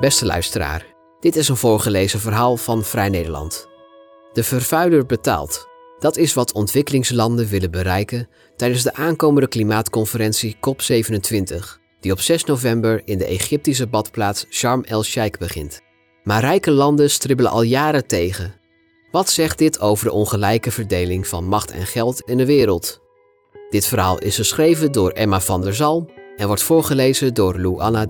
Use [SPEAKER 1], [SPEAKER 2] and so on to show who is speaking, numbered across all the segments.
[SPEAKER 1] Beste luisteraar, dit is een voorgelezen verhaal van Vrij Nederland. De vervuiler betaalt. Dat is wat ontwikkelingslanden willen bereiken tijdens de aankomende klimaatconferentie COP27, die op 6 november in de Egyptische badplaats Sharm el-Sheikh begint. Maar rijke landen stribbelen al jaren tegen. Wat zegt dit over de ongelijke verdeling van macht en geld in de wereld? Dit verhaal is geschreven door Emma van der Zalm en wordt voorgelezen door Lou Anna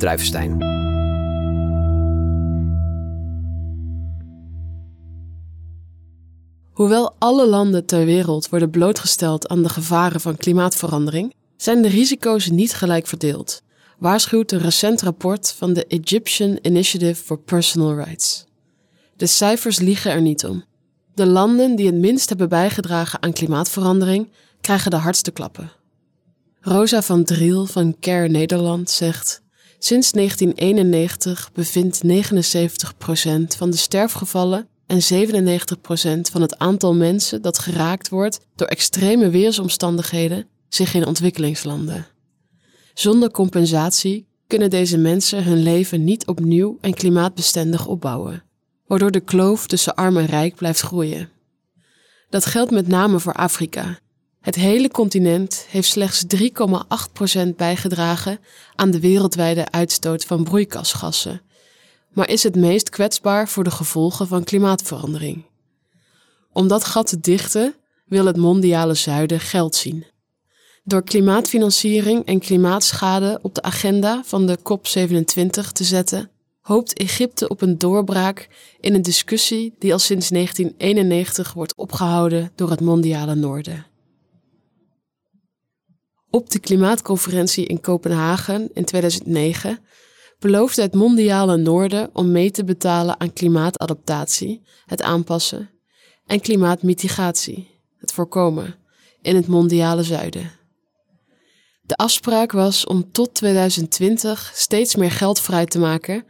[SPEAKER 2] Hoewel alle landen ter wereld worden blootgesteld aan de gevaren van klimaatverandering, zijn de risico's niet gelijk verdeeld, waarschuwt een recent rapport van de Egyptian Initiative for Personal Rights. De cijfers liegen er niet om. De landen die het minst hebben bijgedragen aan klimaatverandering krijgen de hardste klappen. Rosa van Driel van Care Nederland zegt: Sinds 1991 bevindt 79% van de sterfgevallen en 97% van het aantal mensen dat geraakt wordt door extreme weersomstandigheden zich in ontwikkelingslanden. Zonder compensatie kunnen deze mensen hun leven niet opnieuw en klimaatbestendig opbouwen, waardoor de kloof tussen arm en rijk blijft groeien. Dat geldt met name voor Afrika. Het hele continent heeft slechts 3,8% bijgedragen aan de wereldwijde uitstoot van broeikasgassen maar is het meest kwetsbaar voor de gevolgen van klimaatverandering. Om dat gat te dichten wil het mondiale zuiden geld zien. Door klimaatfinanciering en klimaatschade op de agenda van de COP27 te zetten, hoopt Egypte op een doorbraak in een discussie die al sinds 1991 wordt opgehouden door het mondiale noorden. Op de klimaatconferentie in Kopenhagen in 2009 beloofde het mondiale noorden om mee te betalen aan klimaatadaptatie, het aanpassen, en klimaatmitigatie, het voorkomen, in het mondiale zuiden. De afspraak was om tot 2020 steeds meer geld vrij te maken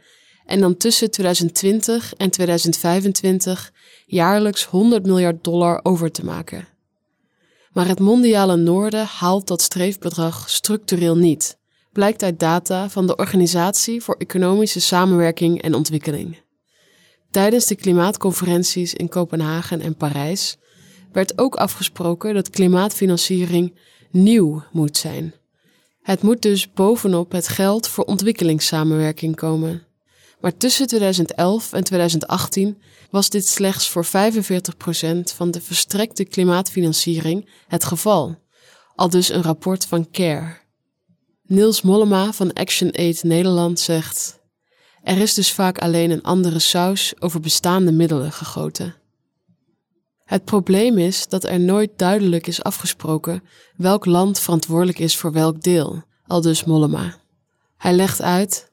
[SPEAKER 2] en dan tussen 2020 en 2025 jaarlijks 100 miljard dollar over te maken. Maar het mondiale noorden haalt dat streefbedrag structureel niet blijkt uit data van de Organisatie voor Economische Samenwerking en Ontwikkeling. Tijdens de klimaatconferenties in Kopenhagen en Parijs werd ook afgesproken dat klimaatfinanciering nieuw moet zijn. Het moet dus bovenop het geld voor ontwikkelingssamenwerking komen. Maar tussen 2011 en 2018 was dit slechts voor 45% van de verstrekte klimaatfinanciering het geval, al dus een rapport van CARE. Niels Mollema van Action Aid Nederland zegt: Er is dus vaak alleen een andere saus over bestaande middelen gegoten. Het probleem is dat er nooit duidelijk is afgesproken welk land verantwoordelijk is voor welk deel, aldus Mollema. Hij legt uit: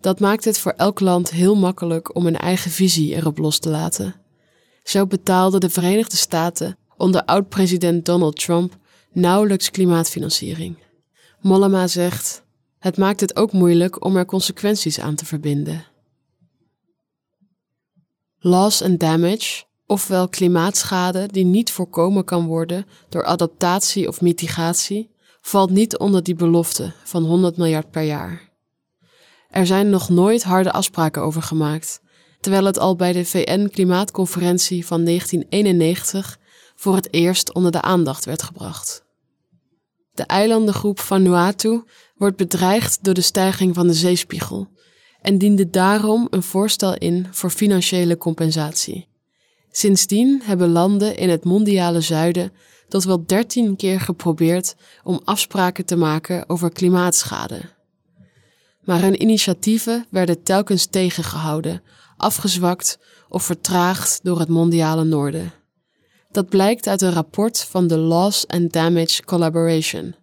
[SPEAKER 2] Dat maakt het voor elk land heel makkelijk om een eigen visie erop los te laten. Zo betaalden de Verenigde Staten onder oud-president Donald Trump nauwelijks klimaatfinanciering. Mollema zegt: Het maakt het ook moeilijk om er consequenties aan te verbinden. Loss and damage, ofwel klimaatschade die niet voorkomen kan worden door adaptatie of mitigatie, valt niet onder die belofte van 100 miljard per jaar. Er zijn nog nooit harde afspraken over gemaakt, terwijl het al bij de VN-klimaatconferentie van 1991 voor het eerst onder de aandacht werd gebracht. De eilandengroep Vanuatu wordt bedreigd door de stijging van de zeespiegel en diende daarom een voorstel in voor financiële compensatie. Sindsdien hebben landen in het mondiale zuiden tot wel dertien keer geprobeerd om afspraken te maken over klimaatschade. Maar hun initiatieven werden telkens tegengehouden, afgezwakt of vertraagd door het mondiale noorden. Dat blijkt uit een rapport van de Loss and Damage Collaboration.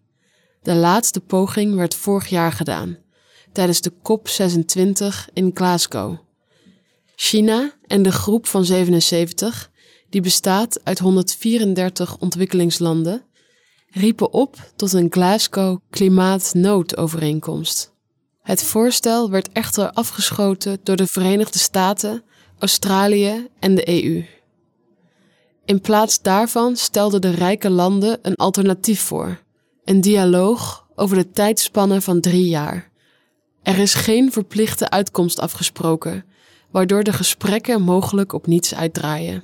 [SPEAKER 2] De laatste poging werd vorig jaar gedaan, tijdens de COP26 in Glasgow. China en de groep van 77, die bestaat uit 134 ontwikkelingslanden, riepen op tot een Glasgow klimaatnoodovereenkomst. Het voorstel werd echter afgeschoten door de Verenigde Staten, Australië en de EU. In plaats daarvan stelden de rijke landen een alternatief voor: een dialoog over de tijdspanne van drie jaar. Er is geen verplichte uitkomst afgesproken, waardoor de gesprekken mogelijk op niets uitdraaien.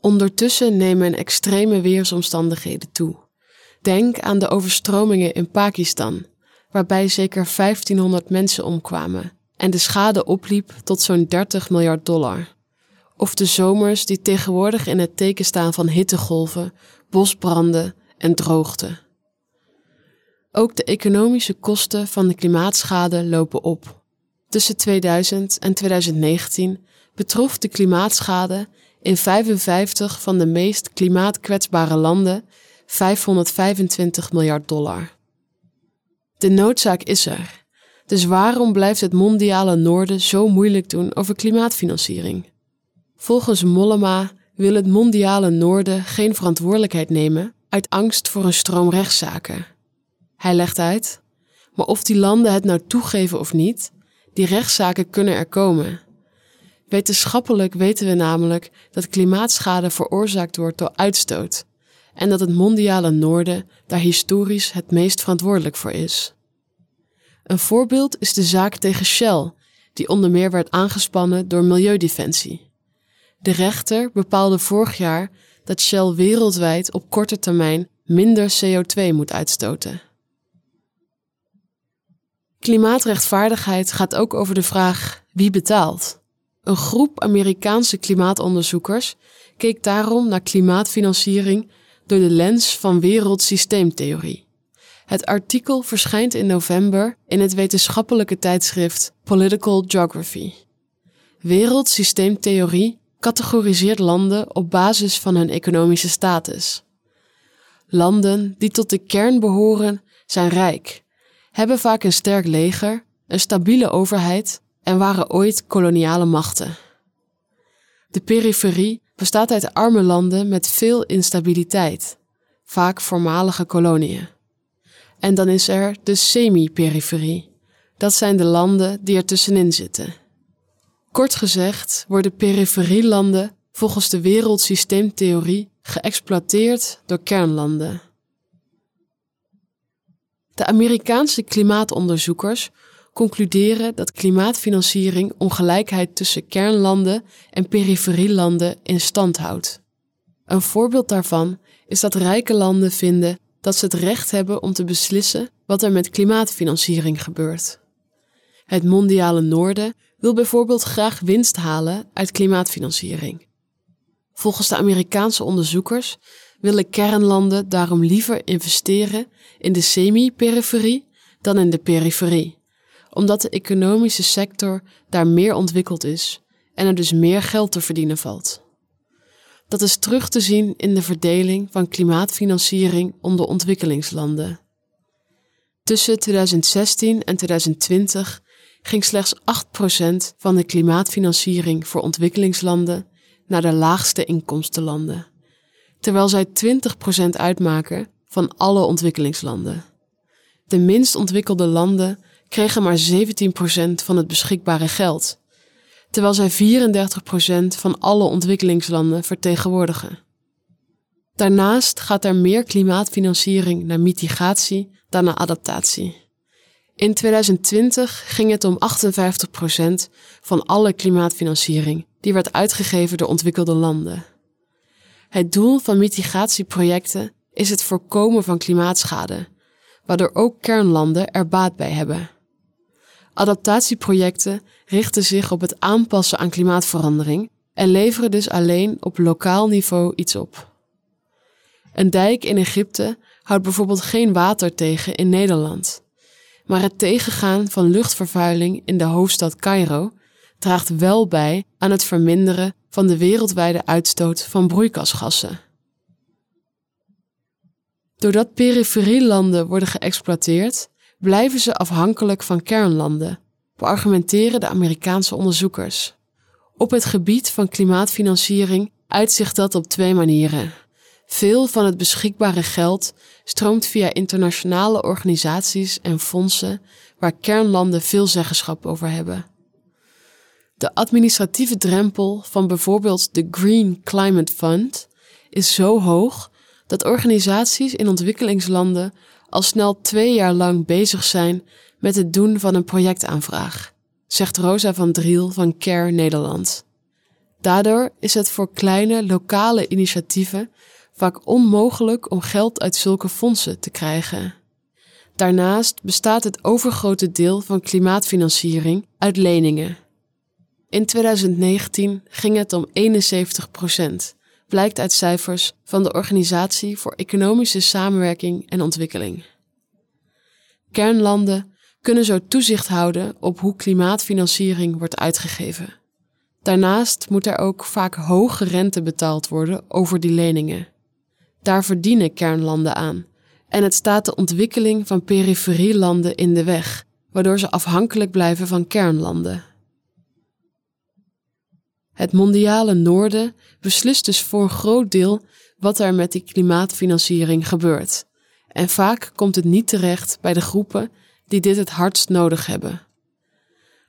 [SPEAKER 2] Ondertussen nemen extreme weersomstandigheden toe. Denk aan de overstromingen in Pakistan, waarbij zeker 1500 mensen omkwamen en de schade opliep tot zo'n 30 miljard dollar. Of de zomers die tegenwoordig in het teken staan van hittegolven, bosbranden en droogte. Ook de economische kosten van de klimaatschade lopen op. Tussen 2000 en 2019 betrof de klimaatschade in 55 van de meest klimaatkwetsbare landen 525 miljard dollar. De noodzaak is er. Dus waarom blijft het mondiale noorden zo moeilijk doen over klimaatfinanciering? Volgens Mollema wil het mondiale noorden geen verantwoordelijkheid nemen uit angst voor een stroom rechtszaken. Hij legt uit, maar of die landen het nou toegeven of niet, die rechtszaken kunnen er komen. Wetenschappelijk weten we namelijk dat klimaatschade veroorzaakt wordt door uitstoot en dat het mondiale noorden daar historisch het meest verantwoordelijk voor is. Een voorbeeld is de zaak tegen Shell, die onder meer werd aangespannen door Milieudefensie. De rechter bepaalde vorig jaar dat Shell wereldwijd op korte termijn minder CO2 moet uitstoten. Klimaatrechtvaardigheid gaat ook over de vraag wie betaalt. Een groep Amerikaanse klimaatonderzoekers keek daarom naar klimaatfinanciering door de lens van wereldsysteemtheorie. Het artikel verschijnt in november in het wetenschappelijke tijdschrift Political Geography. Wereldsysteemtheorie categoriseert landen op basis van hun economische status. Landen die tot de kern behoren zijn rijk, hebben vaak een sterk leger, een stabiele overheid en waren ooit koloniale machten. De periferie bestaat uit arme landen met veel instabiliteit, vaak voormalige koloniën. En dan is er de semi-periferie. Dat zijn de landen die er tussenin zitten. Kort gezegd worden periferielanden volgens de wereldsysteemtheorie geëxploiteerd door kernlanden. De Amerikaanse klimaatonderzoekers concluderen dat klimaatfinanciering ongelijkheid tussen kernlanden en periferielanden in stand houdt. Een voorbeeld daarvan is dat rijke landen vinden dat ze het recht hebben om te beslissen wat er met klimaatfinanciering gebeurt. Het mondiale noorden wil bijvoorbeeld graag winst halen uit klimaatfinanciering. Volgens de Amerikaanse onderzoekers willen kernlanden daarom liever investeren in de semi-periferie dan in de periferie, omdat de economische sector daar meer ontwikkeld is en er dus meer geld te verdienen valt. Dat is terug te zien in de verdeling van klimaatfinanciering onder ontwikkelingslanden. Tussen 2016 en 2020 ging slechts 8% van de klimaatfinanciering voor ontwikkelingslanden naar de laagste inkomstenlanden, terwijl zij 20% uitmaken van alle ontwikkelingslanden. De minst ontwikkelde landen kregen maar 17% van het beschikbare geld, terwijl zij 34% van alle ontwikkelingslanden vertegenwoordigen. Daarnaast gaat er meer klimaatfinanciering naar mitigatie dan naar adaptatie. In 2020 ging het om 58% van alle klimaatfinanciering die werd uitgegeven door ontwikkelde landen. Het doel van mitigatieprojecten is het voorkomen van klimaatschade, waardoor ook kernlanden er baat bij hebben. Adaptatieprojecten richten zich op het aanpassen aan klimaatverandering en leveren dus alleen op lokaal niveau iets op. Een dijk in Egypte houdt bijvoorbeeld geen water tegen in Nederland. Maar het tegengaan van luchtvervuiling in de hoofdstad Cairo draagt wel bij aan het verminderen van de wereldwijde uitstoot van broeikasgassen. Doordat periferielanden worden geëxploiteerd, blijven ze afhankelijk van kernlanden, beargumenteren de Amerikaanse onderzoekers. Op het gebied van klimaatfinanciering uitzicht dat op twee manieren. Veel van het beschikbare geld stroomt via internationale organisaties en fondsen waar kernlanden veel zeggenschap over hebben. De administratieve drempel van bijvoorbeeld de Green Climate Fund is zo hoog dat organisaties in ontwikkelingslanden al snel twee jaar lang bezig zijn met het doen van een projectaanvraag, zegt Rosa van Driel van Care Nederland. Daardoor is het voor kleine lokale initiatieven vaak onmogelijk om geld uit zulke fondsen te krijgen. Daarnaast bestaat het overgrote deel van klimaatfinanciering uit leningen. In 2019 ging het om 71 procent, blijkt uit cijfers van de Organisatie voor Economische Samenwerking en Ontwikkeling. Kernlanden kunnen zo toezicht houden op hoe klimaatfinanciering wordt uitgegeven. Daarnaast moet er ook vaak hoge rente betaald worden over die leningen. Daar verdienen kernlanden aan. En het staat de ontwikkeling van periferielanden in de weg, waardoor ze afhankelijk blijven van kernlanden. Het mondiale noorden beslist dus voor een groot deel wat er met die klimaatfinanciering gebeurt. En vaak komt het niet terecht bij de groepen die dit het hardst nodig hebben.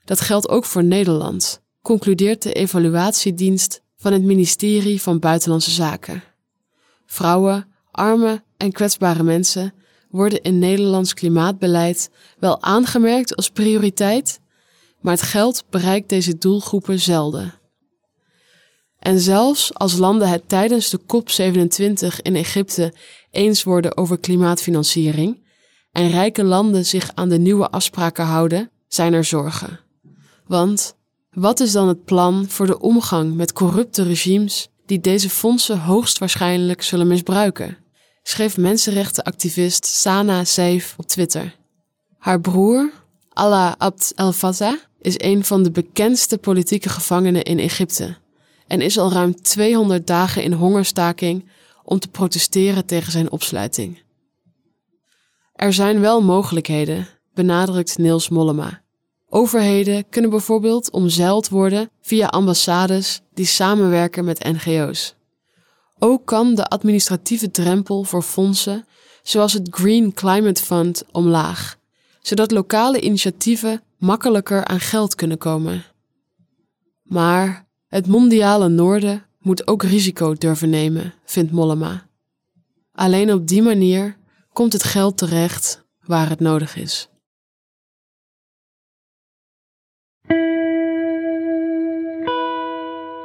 [SPEAKER 2] Dat geldt ook voor Nederland, concludeert de evaluatiedienst van het ministerie van Buitenlandse Zaken. Vrouwen, arme en kwetsbare mensen worden in Nederlands klimaatbeleid wel aangemerkt als prioriteit, maar het geld bereikt deze doelgroepen zelden. En zelfs als landen het tijdens de COP27 in Egypte eens worden over klimaatfinanciering en rijke landen zich aan de nieuwe afspraken houden, zijn er zorgen. Want wat is dan het plan voor de omgang met corrupte regimes die deze fondsen hoogstwaarschijnlijk zullen misbruiken? schreef mensenrechtenactivist Sana Seif op Twitter. Haar broer, Allah Abd el-Fattah, is een van de bekendste politieke gevangenen in Egypte en is al ruim 200 dagen in hongerstaking om te protesteren tegen zijn opsluiting. Er zijn wel mogelijkheden, benadrukt Niels Mollema. Overheden kunnen bijvoorbeeld omzeild worden via ambassades die samenwerken met NGO's. Ook kan de administratieve drempel voor fondsen, zoals het Green Climate Fund, omlaag, zodat lokale initiatieven makkelijker aan geld kunnen komen. Maar het mondiale noorden moet ook risico durven nemen, vindt Mollema. Alleen op die manier komt het geld terecht waar het nodig is.